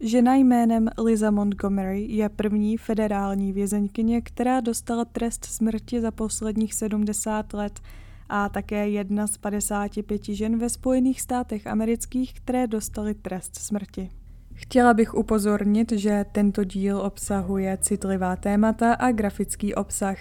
Žena jménem Liza Montgomery je první federální vězeňkyně, která dostala trest smrti za posledních 70 let a také jedna z 55 žen ve Spojených státech amerických, které dostaly trest smrti. Chtěla bych upozornit, že tento díl obsahuje citlivá témata a grafický obsah,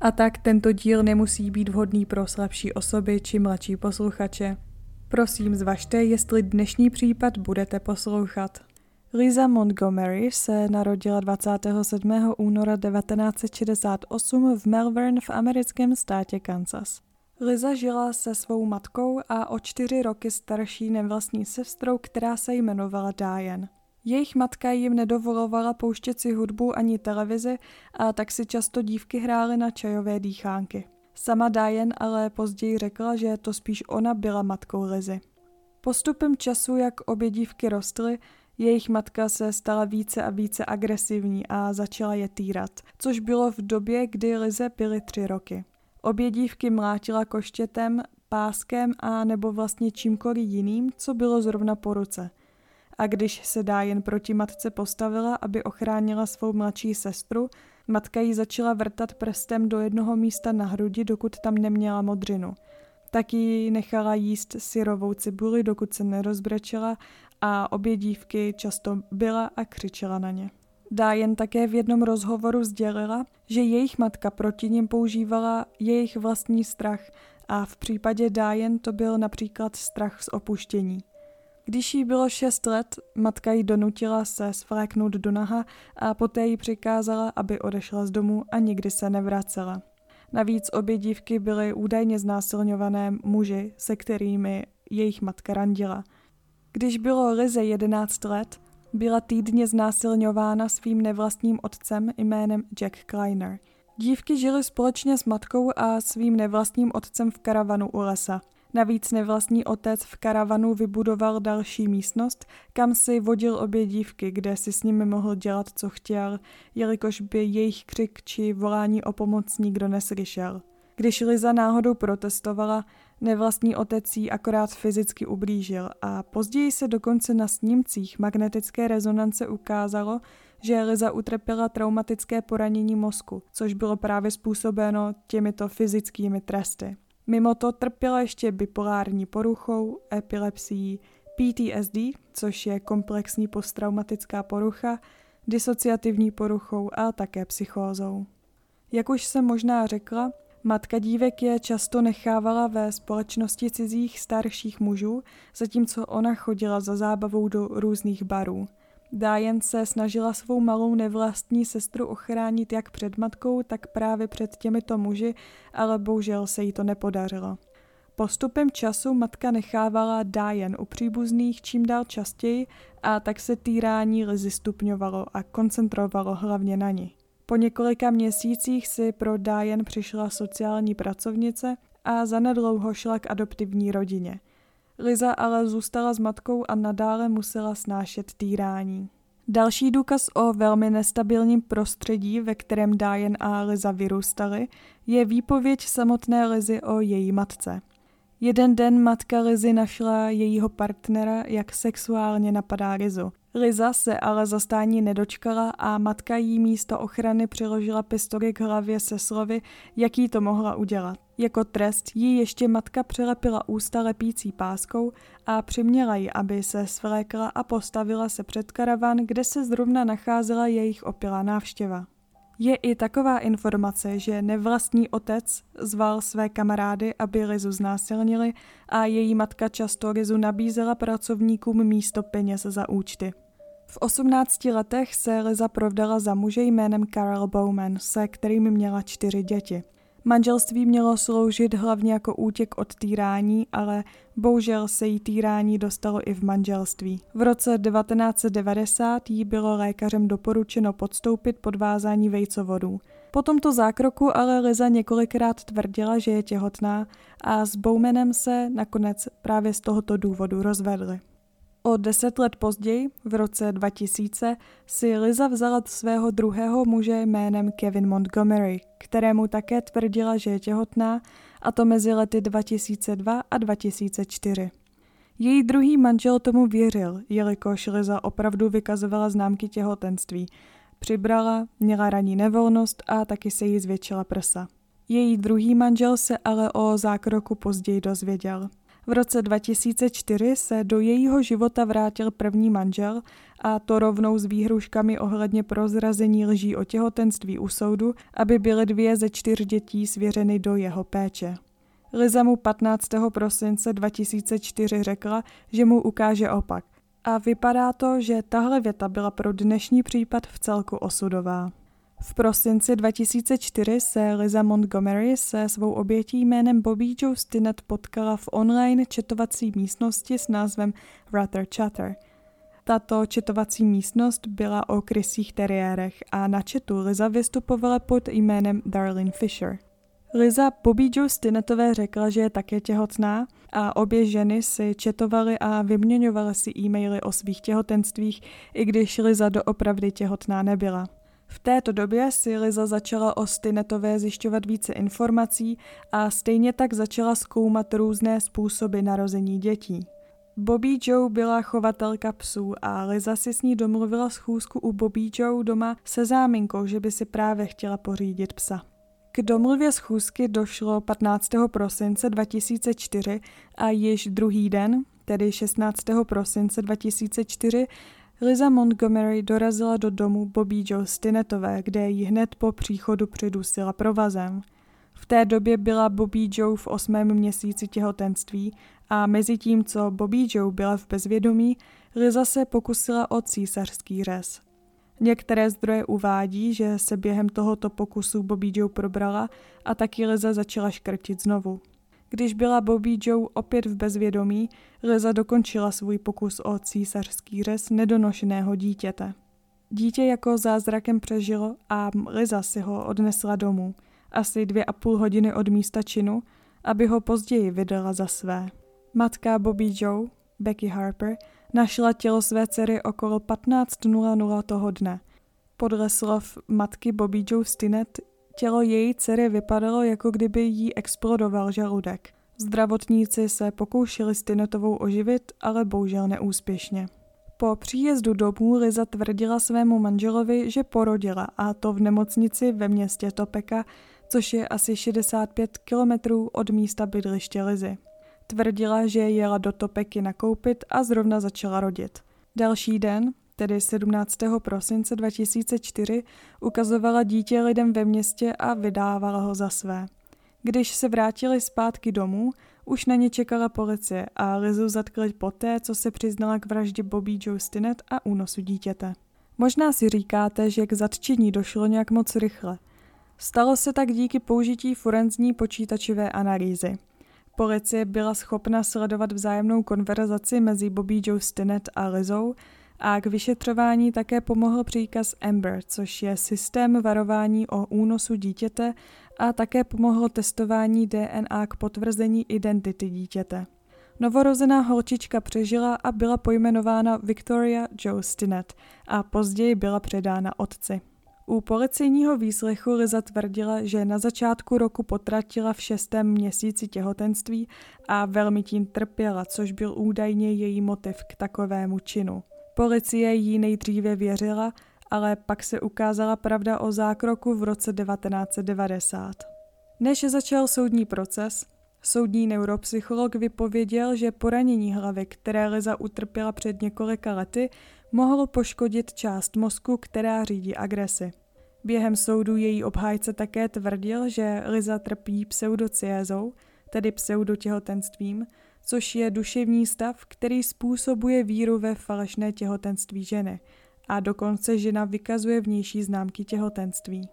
a tak tento díl nemusí být vhodný pro slabší osoby či mladší posluchače. Prosím zvažte, jestli dnešní případ budete poslouchat. Lisa Montgomery se narodila 27. února 1968 v Melbourne v americkém státě Kansas. Liza žila se svou matkou a o čtyři roky starší nevlastní sestrou, která se jmenovala Diane. Jejich matka jim nedovolovala pouštět si hudbu ani televizi a tak si často dívky hrály na čajové dýchánky. Sama Diane ale později řekla, že to spíš ona byla matkou Lizy. Postupem času, jak obě dívky rostly, jejich matka se stala více a více agresivní a začala je týrat, což bylo v době, kdy Lize byly tři roky. Obě dívky mlátila koštětem, páskem a nebo vlastně čímkoliv jiným, co bylo zrovna po ruce. A když se dá jen proti matce postavila, aby ochránila svou mladší sestru, matka jí začala vrtat prstem do jednoho místa na hrudi, dokud tam neměla modřinu. Taky nechala jíst syrovou cibuli, dokud se nerozbrečela a obě dívky často byla a křičela na ně. Diane také v jednom rozhovoru sdělila, že jejich matka proti nim používala jejich vlastní strach a v případě Diane to byl například strach z opuštění. Když jí bylo šest let, matka ji donutila se svléknout do naha a poté jí přikázala, aby odešla z domu a nikdy se nevracela. Navíc obě dívky byly údajně znásilňované muži, se kterými jejich matka randila. Když bylo Lize 11 let, byla týdně znásilňována svým nevlastním otcem jménem Jack Kleiner. Dívky žily společně s matkou a svým nevlastním otcem v karavanu u lesa. Navíc nevlastní otec v karavanu vybudoval další místnost, kam si vodil obě dívky, kde si s nimi mohl dělat, co chtěl, jelikož by jejich křik či volání o pomoc nikdo neslyšel. Když Liza náhodou protestovala, nevlastní otec jí akorát fyzicky ublížil a později se dokonce na snímcích magnetické rezonance ukázalo, že Liza utrpěla traumatické poranění mozku, což bylo právě způsobeno těmito fyzickými tresty. Mimo to trpěla ještě bipolární poruchou, epilepsií, PTSD, což je komplexní posttraumatická porucha, disociativní poruchou a také psychózou. Jak už jsem možná řekla, matka dívek je často nechávala ve společnosti cizích starších mužů, zatímco ona chodila za zábavou do různých barů – Diane se snažila svou malou nevlastní sestru ochránit jak před matkou, tak právě před těmito muži, ale bohužel se jí to nepodařilo. Postupem času matka nechávala Diane u příbuzných čím dál častěji a tak se týrání Lizy stupňovalo a koncentrovalo hlavně na ní. Po několika měsících si pro Diane přišla sociální pracovnice a zanedlouho šla k adoptivní rodině – Liza ale zůstala s matkou a nadále musela snášet týrání. Další důkaz o velmi nestabilním prostředí, ve kterém Diane a Liza vyrůstaly, je výpověď samotné Lizy o její matce. Jeden den matka Lizy našla jejího partnera, jak sexuálně napadá Lizu. Liza se ale zastání nedočkala a matka jí místo ochrany přiložila pistoli k hlavě se slovy, jaký to mohla udělat. Jako trest jí ještě matka přilepila ústa lepící páskou a přiměla ji, aby se svlékla a postavila se před karavan, kde se zrovna nacházela jejich opilá návštěva. Je i taková informace, že nevlastní otec zval své kamarády, aby Lizu znásilnili a její matka často Lizu nabízela pracovníkům místo peněz za účty. V 18 letech se Liza provdala za muže jménem Carol Bowman, se kterým měla čtyři děti. Manželství mělo sloužit hlavně jako útěk od týrání, ale bohužel se jí týrání dostalo i v manželství. V roce 1990 jí bylo lékařem doporučeno podstoupit podvázání vejcovodů. Po tomto zákroku ale Liza několikrát tvrdila, že je těhotná a s Bowmanem se nakonec právě z tohoto důvodu rozvedli. O deset let později, v roce 2000, si Liza vzala svého druhého muže jménem Kevin Montgomery, kterému také tvrdila, že je těhotná, a to mezi lety 2002 a 2004. Její druhý manžel tomu věřil, jelikož Liza opravdu vykazovala známky těhotenství. Přibrala, měla ranní nevolnost a taky se jí zvětšila prsa. Její druhý manžel se ale o zákroku později dozvěděl. V roce 2004 se do jejího života vrátil první manžel a to rovnou s výhruškami ohledně prozrazení lží o těhotenství u soudu, aby byly dvě ze čtyř dětí svěřeny do jeho péče. Liza mu 15. prosince 2004 řekla, že mu ukáže opak. A vypadá to, že tahle věta byla pro dnešní případ v celku osudová. V prosinci 2004 se Liza Montgomery se svou obětí jménem Bobby Joe Stinnett potkala v online četovací místnosti s názvem Rather Chatter. Tato četovací místnost byla o krysích teriérech a na četu Liza vystupovala pod jménem Darlene Fisher. Liza Bobby Joe Stinnettové řekla, že je také těhotná a obě ženy si četovaly a vyměňovaly si e-maily o svých těhotenstvích, i když Liza doopravdy těhotná nebyla. V této době si Liza začala o Stinnetové zjišťovat více informací a stejně tak začala zkoumat různé způsoby narození dětí. Bobby Joe byla chovatelka psů a Liza si s ní domluvila schůzku u Bobby Joe doma se záminkou, že by si právě chtěla pořídit psa. K domluvě schůzky došlo 15. prosince 2004 a již druhý den, tedy 16. prosince 2004, Liza Montgomery dorazila do domu Bobby Joe Stinnetové, kde ji hned po příchodu přidusila provazem. V té době byla Bobby Joe v osmém měsíci těhotenství a mezi tím, co Bobby Joe byla v bezvědomí, Liza se pokusila o císařský řez. Některé zdroje uvádí, že se během tohoto pokusu Bobby Joe probrala a taky Liza začala škrtit znovu. Když byla Bobby Joe opět v bezvědomí, Liza dokončila svůj pokus o císařský řez nedonošeného dítěte. Dítě jako zázrakem přežilo a Liza si ho odnesla domů, asi dvě a půl hodiny od místa činu, aby ho později vydala za své. Matka Bobby Joe, Becky Harper, našla tělo své dcery okolo 15.00 toho dne. Podle slov matky Bobby Joe Stinnett tělo její dcery vypadalo, jako kdyby jí explodoval žaludek. Zdravotníci se pokoušeli Stinettovou oživit, ale bohužel neúspěšně. Po příjezdu domů Liza tvrdila svému manželovi, že porodila a to v nemocnici ve městě Topeka, což je asi 65 kilometrů od místa bydliště Lizy. Tvrdila, že jela do Topeky nakoupit a zrovna začala rodit. Další den, tedy 17. prosince 2004, ukazovala dítě lidem ve městě a vydávala ho za své. Když se vrátili zpátky domů, už na ně čekala policie a Lizu zatkli poté, co se přiznala k vraždě Bobby Joe Stinnett a únosu dítěte. Možná si říkáte, že k zatčení došlo nějak moc rychle. Stalo se tak díky použití forenzní počítačové analýzy – Policie byla schopna sledovat vzájemnou konverzaci mezi Bobby Joe Stinnett a Lizou a k vyšetřování také pomohl příkaz Amber, což je systém varování o únosu dítěte a také pomohlo testování DNA k potvrzení identity dítěte. Novorozená holčička přežila a byla pojmenována Victoria Joe Stinnett a později byla předána otci. U policejního výslechu Liza tvrdila, že na začátku roku potratila v šestém měsíci těhotenství a velmi tím trpěla, což byl údajně její motiv k takovému činu. Policie jí nejdříve věřila, ale pak se ukázala pravda o zákroku v roce 1990. Než začal soudní proces, soudní neuropsycholog vypověděl, že poranění hlavy, které Liza utrpěla před několika lety, mohlo poškodit část mozku, která řídí agresi. Během soudu její obhájce také tvrdil, že Liza trpí pseudociézou, tedy pseudotěhotenstvím, což je duševní stav, který způsobuje víru ve falešné těhotenství ženy a dokonce žena vykazuje vnější známky těhotenství.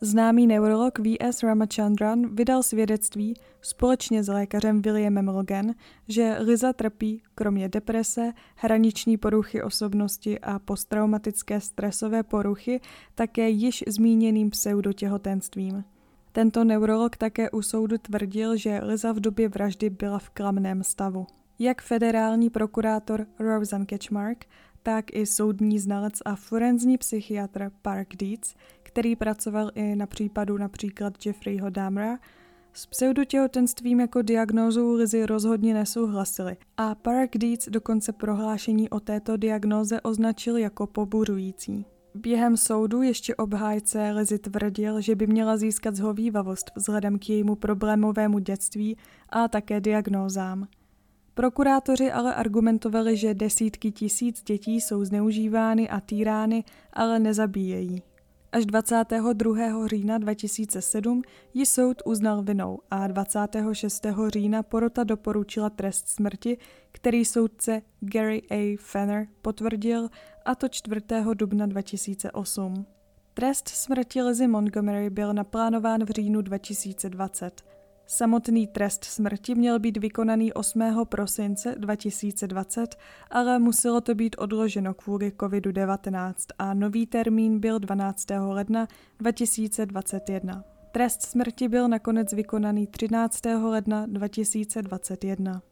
Známý neurolog V.S. Ramachandran vydal svědectví společně s lékařem Williamem Logan, že Liza trpí, kromě deprese, hraniční poruchy osobnosti a posttraumatické stresové poruchy, také již zmíněným pseudotěhotenstvím. Tento neurolog také u soudu tvrdil, že Liza v době vraždy byla v klamném stavu. Jak federální prokurátor Roseanne Ketchmark, tak i soudní znalec a forenzní psychiatr Park Dietz, který pracoval i na případu například Jeffreyho Dahmera, S pseudotihotenstvím jako diagnózou Lizy rozhodně nesouhlasili a Park Deeds dokonce prohlášení o této diagnóze označil jako poburující. Během soudu ještě obhájce Lizy tvrdil, že by měla získat zhovývavost vzhledem k jejímu problémovému dětství a také diagnózám. Prokurátoři ale argumentovali, že desítky tisíc dětí jsou zneužívány a týrány, ale nezabíjejí. Až 22. října 2007 ji soud uznal vinou a 26. října porota doporučila trest smrti, který soudce Gary A. Fenner potvrdil, a to 4. dubna 2008. Trest smrti Lizzie Montgomery byl naplánován v říjnu 2020. Samotný trest smrti měl být vykonaný 8. prosince 2020, ale muselo to být odloženo kvůli COVID-19 a nový termín byl 12. ledna 2021. Trest smrti byl nakonec vykonaný 13. ledna 2021.